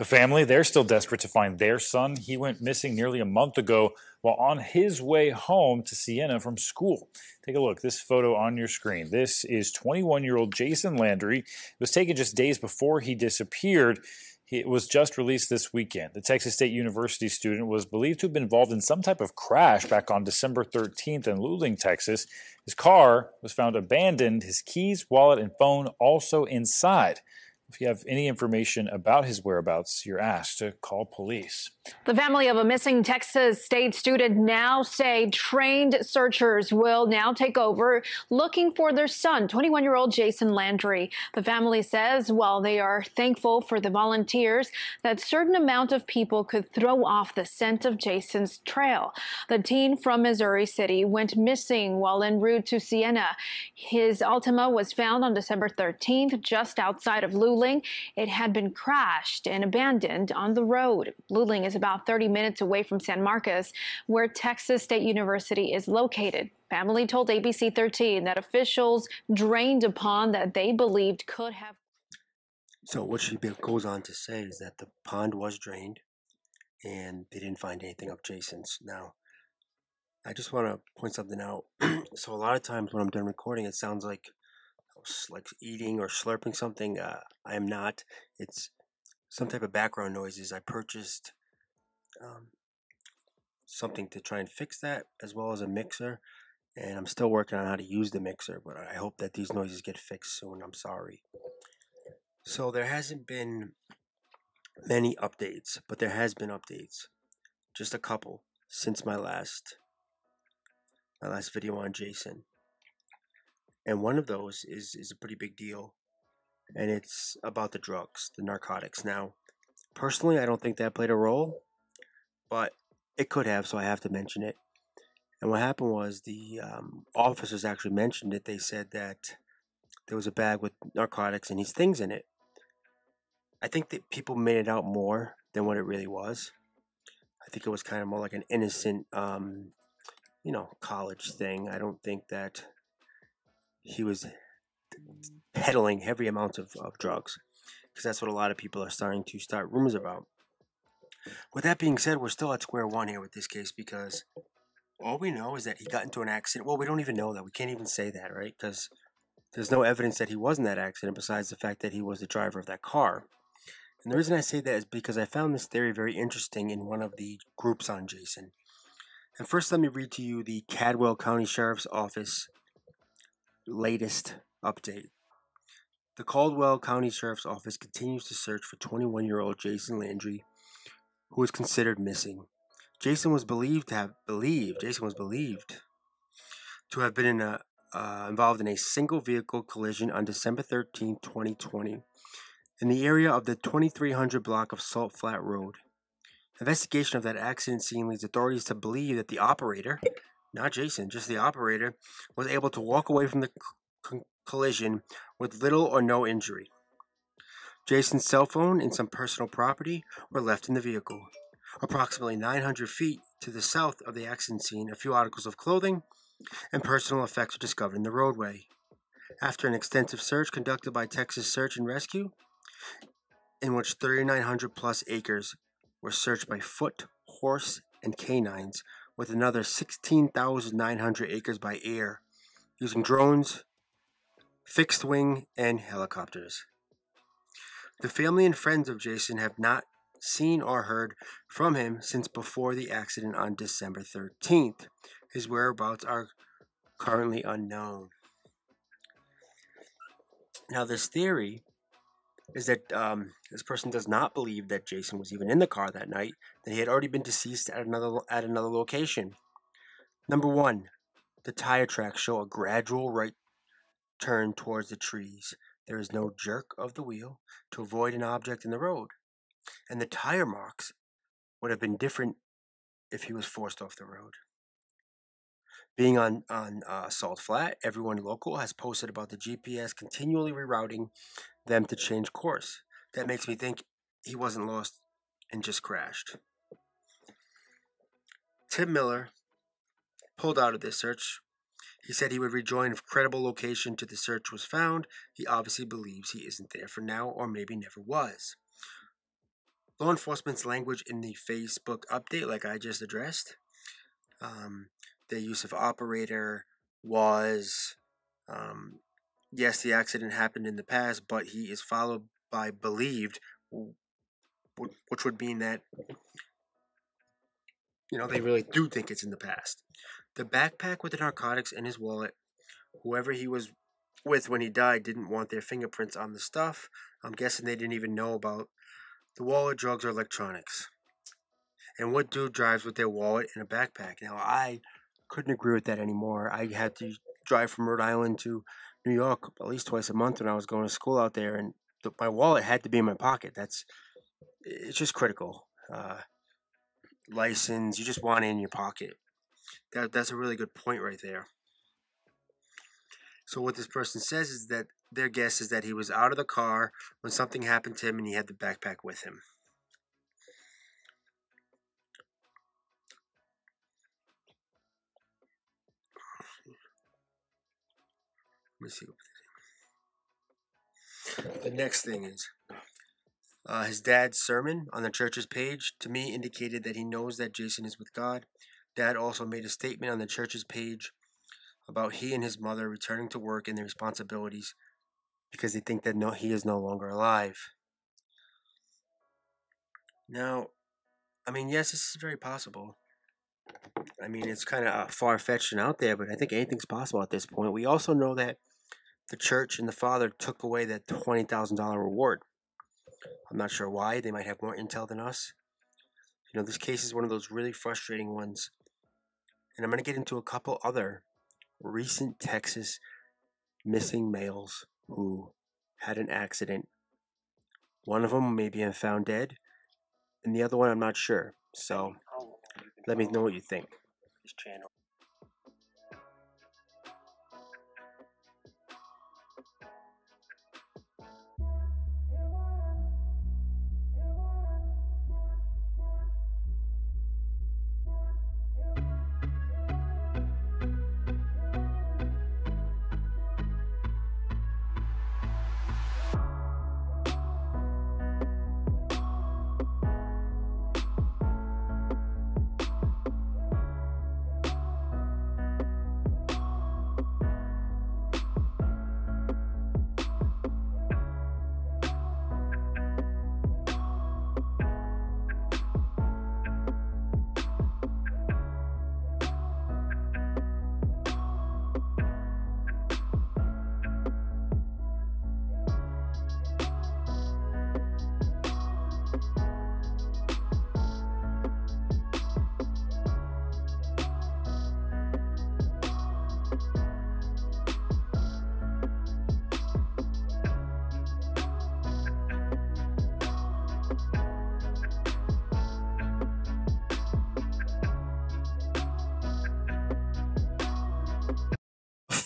The family, they're still desperate to find their son. He went missing nearly a month ago while on his way home to Sienna from school. Take a look. This photo on your screen. This is 21 year old Jason Landry. It was taken just days before he disappeared. It was just released this weekend. The Texas State University student was believed to have been involved in some type of crash back on December 13th in Luling, Texas. His car was found abandoned, his keys, wallet, and phone also inside. If you have any information about his whereabouts, you're asked to call police. The family of a missing Texas State student now say trained searchers will now take over looking for their son, 21 year old Jason Landry. The family says while they are thankful for the volunteers, that certain amount of people could throw off the scent of Jason's trail. The teen from Missouri City went missing while en route to Sienna. His Altima was found on December 13th just outside of Luling. It had been crashed and abandoned on the road. Luling is about 30 minutes away from San Marcos, where Texas State University is located. Family told ABC 13 that officials drained a pond that they believed could have. So, what she goes on to say is that the pond was drained and they didn't find anything of Jason's. Now, I just want to point something out. so, a lot of times when I'm done recording, it sounds like like eating or slurping something. Uh, I am not. It's some type of background noises. I purchased um, something to try and fix that, as well as a mixer. And I'm still working on how to use the mixer, but I hope that these noises get fixed soon. I'm sorry. So there hasn't been many updates, but there has been updates. Just a couple since my last my last video on Jason and one of those is is a pretty big deal and it's about the drugs the narcotics now personally i don't think that played a role but it could have so i have to mention it. And what happened was the um, officers actually mentioned it. They said that there was a bag with narcotics and these things in it. I think that people made it out more than what it really was. I think it was kind of more like an innocent um, you know college thing. I don't think that he was peddling heavy amounts of, of drugs because that's what a lot of people are starting to start rumors about. With that being said, we're still at square one here with this case because all we know is that he got into an accident. Well, we don't even know that. We can't even say that, right? Because there's no evidence that he was in that accident besides the fact that he was the driver of that car. And the reason I say that is because I found this theory very interesting in one of the groups on Jason. And first, let me read to you the Caldwell County Sheriff's Office latest update. The Caldwell County Sheriff's Office continues to search for 21 year old Jason Landry, who is considered missing. Jason was believed to have believed Jason was believed to have been in a uh, involved in a single vehicle collision on December 13, 2020, in the area of the 2300 block of Salt Flat Road. Investigation of that accident scene leads authorities to believe that the operator, not Jason, just the operator, was able to walk away from the collision with little or no injury. Jason's cell phone and some personal property were left in the vehicle. Approximately 900 feet to the south of the accident scene, a few articles of clothing and personal effects were discovered in the roadway. After an extensive search conducted by Texas Search and Rescue, in which 3,900 plus acres were searched by foot, horse, and canines, with another 16,900 acres by air using drones, fixed wing, and helicopters. The family and friends of Jason have not seen or heard from him since before the accident on December 13th. His whereabouts are currently unknown. Now, this theory is that um, this person does not believe that Jason was even in the car that night, that he had already been deceased at another at another location. Number one, the tire tracks show a gradual right turn towards the trees. There is no jerk of the wheel to avoid an object in the road, and the tire marks would have been different if he was forced off the road. Being on on uh, Salt Flat, everyone local has posted about the GPS continually rerouting them to change course. That makes me think he wasn't lost and just crashed. Tim Miller pulled out of this search. He said he would rejoin if credible location to the search was found. He obviously believes he isn't there for now or maybe never was. law enforcement's language in the Facebook update, like I just addressed, um, their use of operator was um, yes, the accident happened in the past, but he is followed by believed, which would mean that you know they really do think it's in the past. The backpack with the narcotics in his wallet, whoever he was with when he died didn't want their fingerprints on the stuff. I'm guessing they didn't even know about the wallet, drugs, or electronics. And what dude drives with their wallet in a backpack? Now, I couldn't agree with that anymore. I had to drive from Rhode Island to New York at least twice a month when I was going to school out there, and the, my wallet had to be in my pocket. That's it's just critical. Uh, license, you just want it in your pocket. That that's a really good point right there. So what this person says is that their guess is that he was out of the car when something happened to him and he had the backpack with him. Let me see. The next thing is uh, his dad's sermon on the church's page to me indicated that he knows that Jason is with God. Dad also made a statement on the church's page about he and his mother returning to work and their responsibilities because they think that no, he is no longer alive. Now, I mean, yes, this is very possible. I mean, it's kind of uh, far fetched and out there, but I think anything's possible at this point. We also know that the church and the father took away that $20,000 reward. I'm not sure why. They might have more intel than us. You know, this case is one of those really frustrating ones. And I'm going to get into a couple other recent Texas missing males who had an accident. One of them may be found dead, and the other one I'm not sure. So let me know what you think. This channel.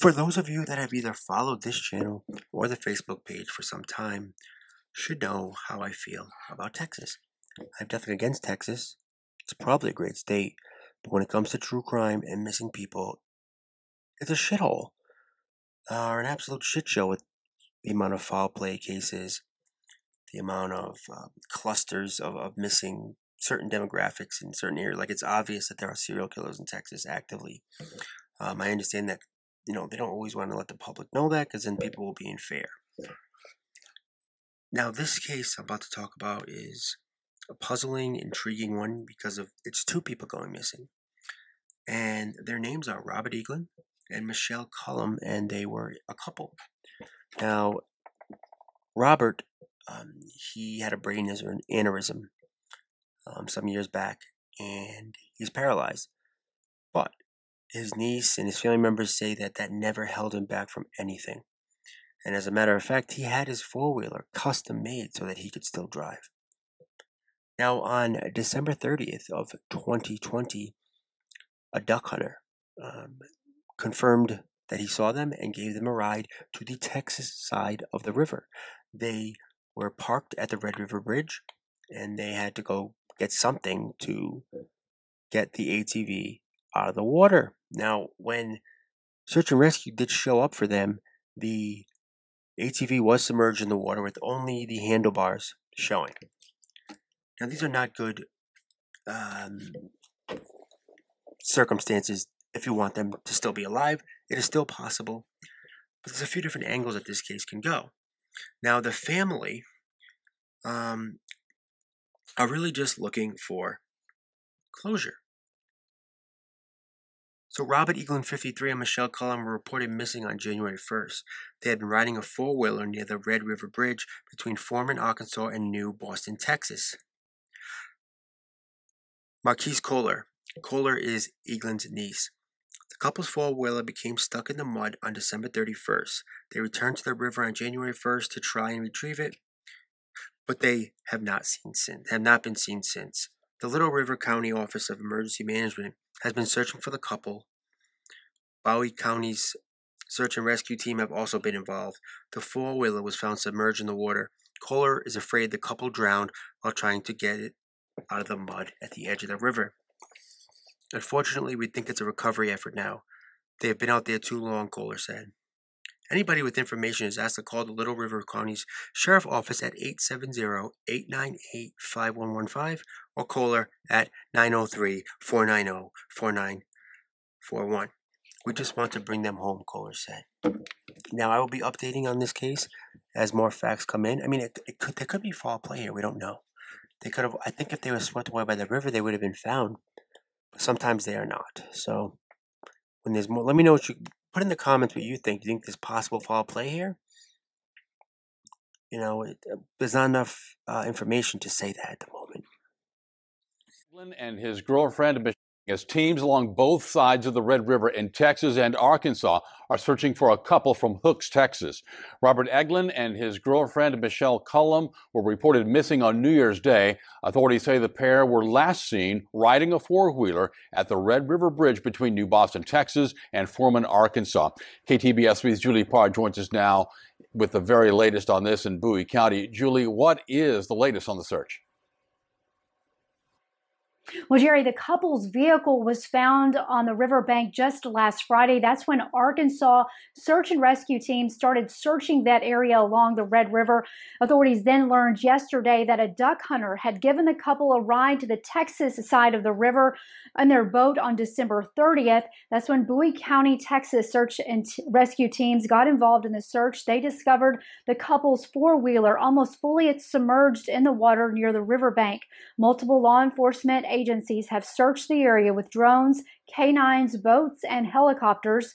For those of you that have either followed this channel or the Facebook page for some time, should know how I feel about Texas. I'm definitely against Texas. It's probably a great state, but when it comes to true crime and missing people, it's a shithole. Uh, or an absolute shit show with the amount of foul play cases, the amount of uh, clusters of, of missing certain demographics in certain areas. Like it's obvious that there are serial killers in Texas actively. Um, I understand that you know, they don't always want to let the public know that because then people will be unfair. Now, this case I'm about to talk about is a puzzling, intriguing one because of it's two people going missing. And their names are Robert Eaglin and Michelle Cullum, and they were a couple. Now, Robert, um, he had a brain aneurysm um, some years back, and he's paralyzed. But his niece and his family members say that that never held him back from anything. And as a matter of fact, he had his four wheeler custom made so that he could still drive. Now, on December 30th of 2020, a duck hunter um, confirmed that he saw them and gave them a ride to the Texas side of the river. They were parked at the Red River Bridge and they had to go get something to get the ATV out of the water. Now, when search and rescue did show up for them, the ATV was submerged in the water with only the handlebars showing. Now, these are not good um, circumstances if you want them to still be alive. It is still possible, but there's a few different angles that this case can go. Now, the family um, are really just looking for closure. So Robert Eaglin, 53, and Michelle Cullen were reported missing on January 1st. They had been riding a four-wheeler near the Red River Bridge between Foreman, Arkansas, and New Boston, Texas. Marquise Kohler. Kohler is Eaglin's niece. The couple's four-wheeler became stuck in the mud on December 31st. They returned to the river on January 1st to try and retrieve it, but they have not seen since. Have not been seen since. The Little River County Office of Emergency Management has been searching for the couple. Bowie County's search and rescue team have also been involved. The four wheeler was found submerged in the water. Kohler is afraid the couple drowned while trying to get it out of the mud at the edge of the river. Unfortunately, we think it's a recovery effort now. They have been out there too long, Kohler said. Anybody with information is asked to call the Little River County's Sheriff Office at 870-898-5115 or Kohler at 903-490-4941. We just want to bring them home, Kohler said. Now, I will be updating on this case as more facts come in. I mean, it, it could there could be foul play here. We don't know. They could have. I think if they were swept away by the river, they would have been found. But sometimes they are not. So when there's more, let me know what you put in the comments what you think. Do you think there's possible foul play here? You know, uh, there's not enough uh, information to say that at the moment. And his girlfriend as teams along both sides of the Red River in Texas and Arkansas are searching for a couple from Hooks, Texas. Robert Eaglin and his girlfriend Michelle Cullum were reported missing on New Year's Day. Authorities say the pair were last seen riding a four-wheeler at the Red River Bridge between New Boston, Texas and Foreman, Arkansas. KTBS 3's Julie Parr joins us now with the very latest on this in Bowie County. Julie, what is the latest on the search? Well, Jerry, the couple's vehicle was found on the riverbank just last Friday. That's when Arkansas search and rescue teams started searching that area along the Red River. Authorities then learned yesterday that a duck hunter had given the couple a ride to the Texas side of the river in their boat on December 30th. That's when Bowie County, Texas search and t- rescue teams got involved in the search. They discovered the couple's four wheeler almost fully submerged in the water near the riverbank. Multiple law enforcement agencies have searched the area with drones, canines, boats, and helicopters.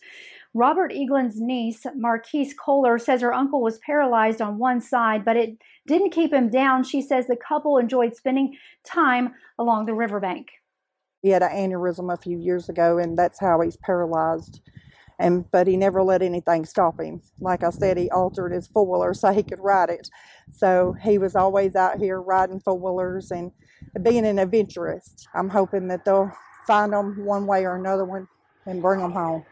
Robert Eaglin's niece, Marquise Kohler, says her uncle was paralyzed on one side, but it didn't keep him down. She says the couple enjoyed spending time along the riverbank. He had an aneurysm a few years ago, and that's how he's paralyzed. And but he never let anything stop him. Like I said, he altered his four wheeler so he could ride it. So he was always out here riding four wheelers and being an adventurist. I'm hoping that they'll find them one way or another one and bring them home.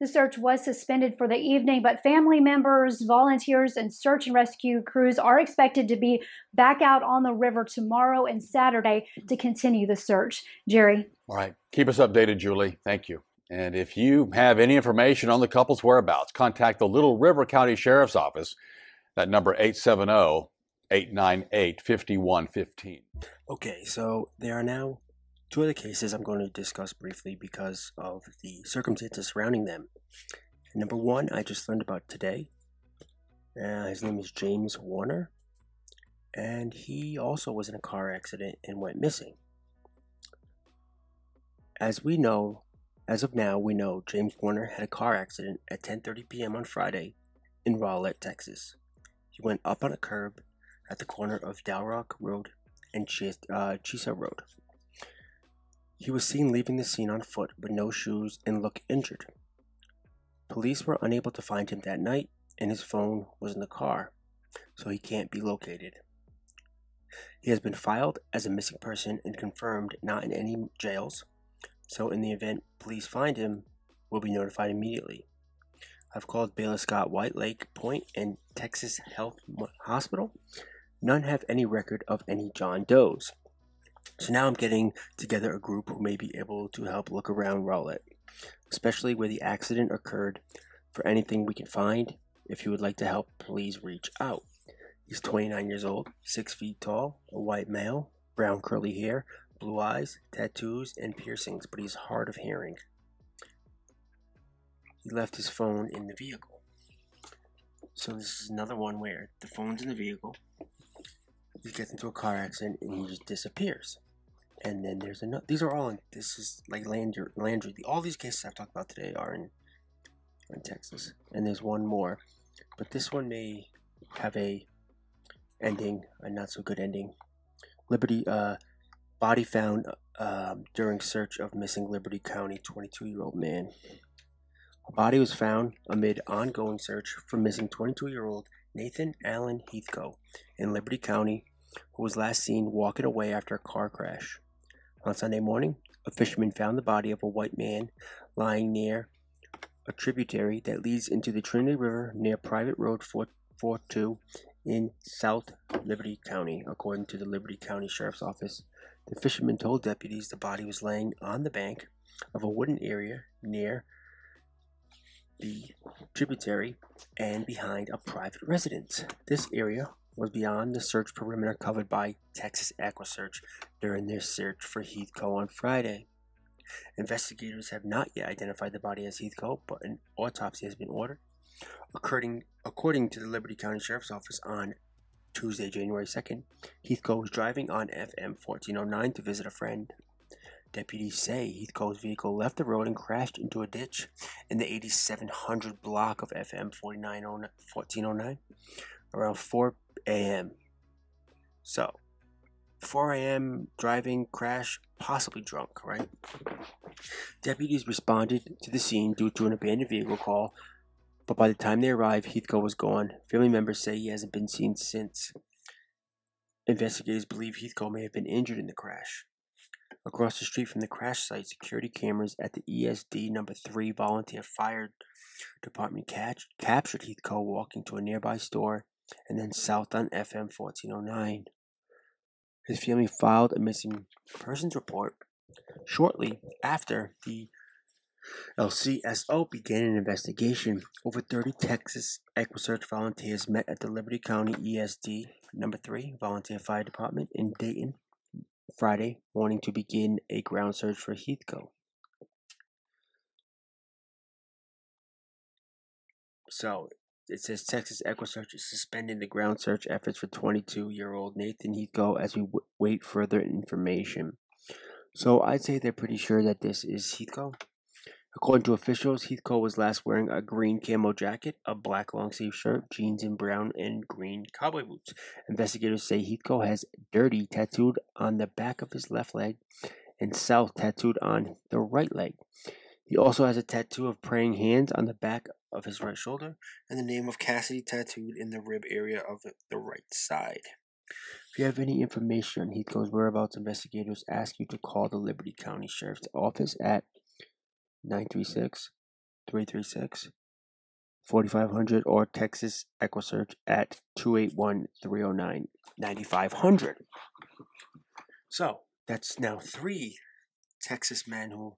The search was suspended for the evening, but family members, volunteers, and search and rescue crews are expected to be back out on the river tomorrow and Saturday to continue the search. Jerry. All right. Keep us updated, Julie. Thank you. And if you have any information on the couple's whereabouts, contact the Little River County Sheriff's Office. That number 870 898 5115. Okay, so there are now two other cases I'm going to discuss briefly because of the circumstances surrounding them. Number one, I just learned about today. Uh, his name is James Warner, and he also was in a car accident and went missing. As we know, as of now, we know James Warner had a car accident at 10:30 p.m. on Friday in Rowlett, Texas. He went up on a curb at the corner of Dalrock Road and Ch- uh, Chiesa Road. He was seen leaving the scene on foot with no shoes and looked injured. Police were unable to find him that night, and his phone was in the car, so he can't be located. He has been filed as a missing person and confirmed not in any jails, so in the event police find him, will be notified immediately. I've called Baylor Scott White Lake Pointe and Texas Health Hospital. None have any record of any John Does. So now I'm getting together a group who may be able to help look around Rowlett, especially where the accident occurred. For anything we can find, if you would like to help, please reach out. He's 29 years old, 6 feet tall, a white male, brown curly hair, blue eyes, tattoos, and piercings, but he's hard of hearing. He left his phone in the vehicle. So this is another one where the phone's in the vehicle. He gets into a car accident and he just disappears. And then there's another. These are all in. This is like Landry. Landry. All these cases I've talked about today are in, in Texas. And there's one more, but this one may have a ending, a not so good ending. Liberty. Uh, body found uh, during search of missing Liberty County 22 year old man. A body was found amid ongoing search for missing 22 year old Nathan Allen Heathco in Liberty County, who was last seen walking away after a car crash. On Sunday morning, a fisherman found the body of a white man lying near a tributary that leads into the Trinity River near Private Road 442 in South Liberty County, according to the Liberty County Sheriff's Office. The fisherman told deputies the body was laying on the bank of a wooden area near the tributary and behind a private residence. This area was beyond the search perimeter covered by Texas EquuSearch during their search for Heathco on Friday. Investigators have not yet identified the body as Heathco, but an autopsy has been ordered. According, according to the Liberty County Sheriff's Office on Tuesday, January 2nd, Heathco was driving on FM 1409 to visit a friend. Deputies say Heathco's vehicle left the road and crashed into a ditch in the 8700 block of FM 1409 around 4 a.m. So, 4 a.m. driving, crash, possibly drunk, right? Deputies responded to the scene due to an abandoned vehicle call, but by the time they arrived, Heathco was gone. Family members say he hasn't been seen since. Investigators believe Heathco may have been injured in the crash. Across the street from the crash site, security cameras at the ESD number 3 volunteer fire department catch, captured Heathco walking to a nearby store and then south on FM 1409. His family filed a missing persons report shortly after the LCSO began an investigation. Over 30 Texas EquuSearch volunteers met at the Liberty County ESD number 3 volunteer fire department in Dayton Friday morning to begin a ground search for Heathco. So it says Texas EquuSearch is suspending the ground search efforts for 22 year old Nathan Heathco as we w- wait further information. So I'd say they're pretty sure that this is Heathco. According to officials, Heathco was last wearing a green camo jacket, a black long sleeve shirt, jeans in brown and green cowboy boots. Investigators say Heathco has dirty tattooed on the back of his left leg and south tattooed on the right leg. He also has a tattoo of praying hands on the back of his right shoulder and the name of Cassidy tattooed in the rib area of the right side. If you have any information on Heathco's whereabouts, investigators ask you to call the Liberty County Sheriff's Office at 936 336 4500 or Texas EquuSearch at 281 309 9500. So that's now three Texas men who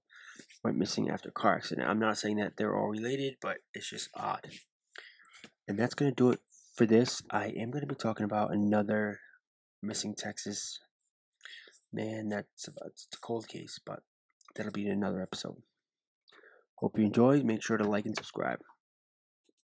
went missing after car accident. I'm not saying that they're all related, but it's just odd. And that's going to do it for this. I am going to be talking about another missing Texas man that's it's a cold case, but that'll be in another episode. Hope you enjoyed. Make sure to like and subscribe.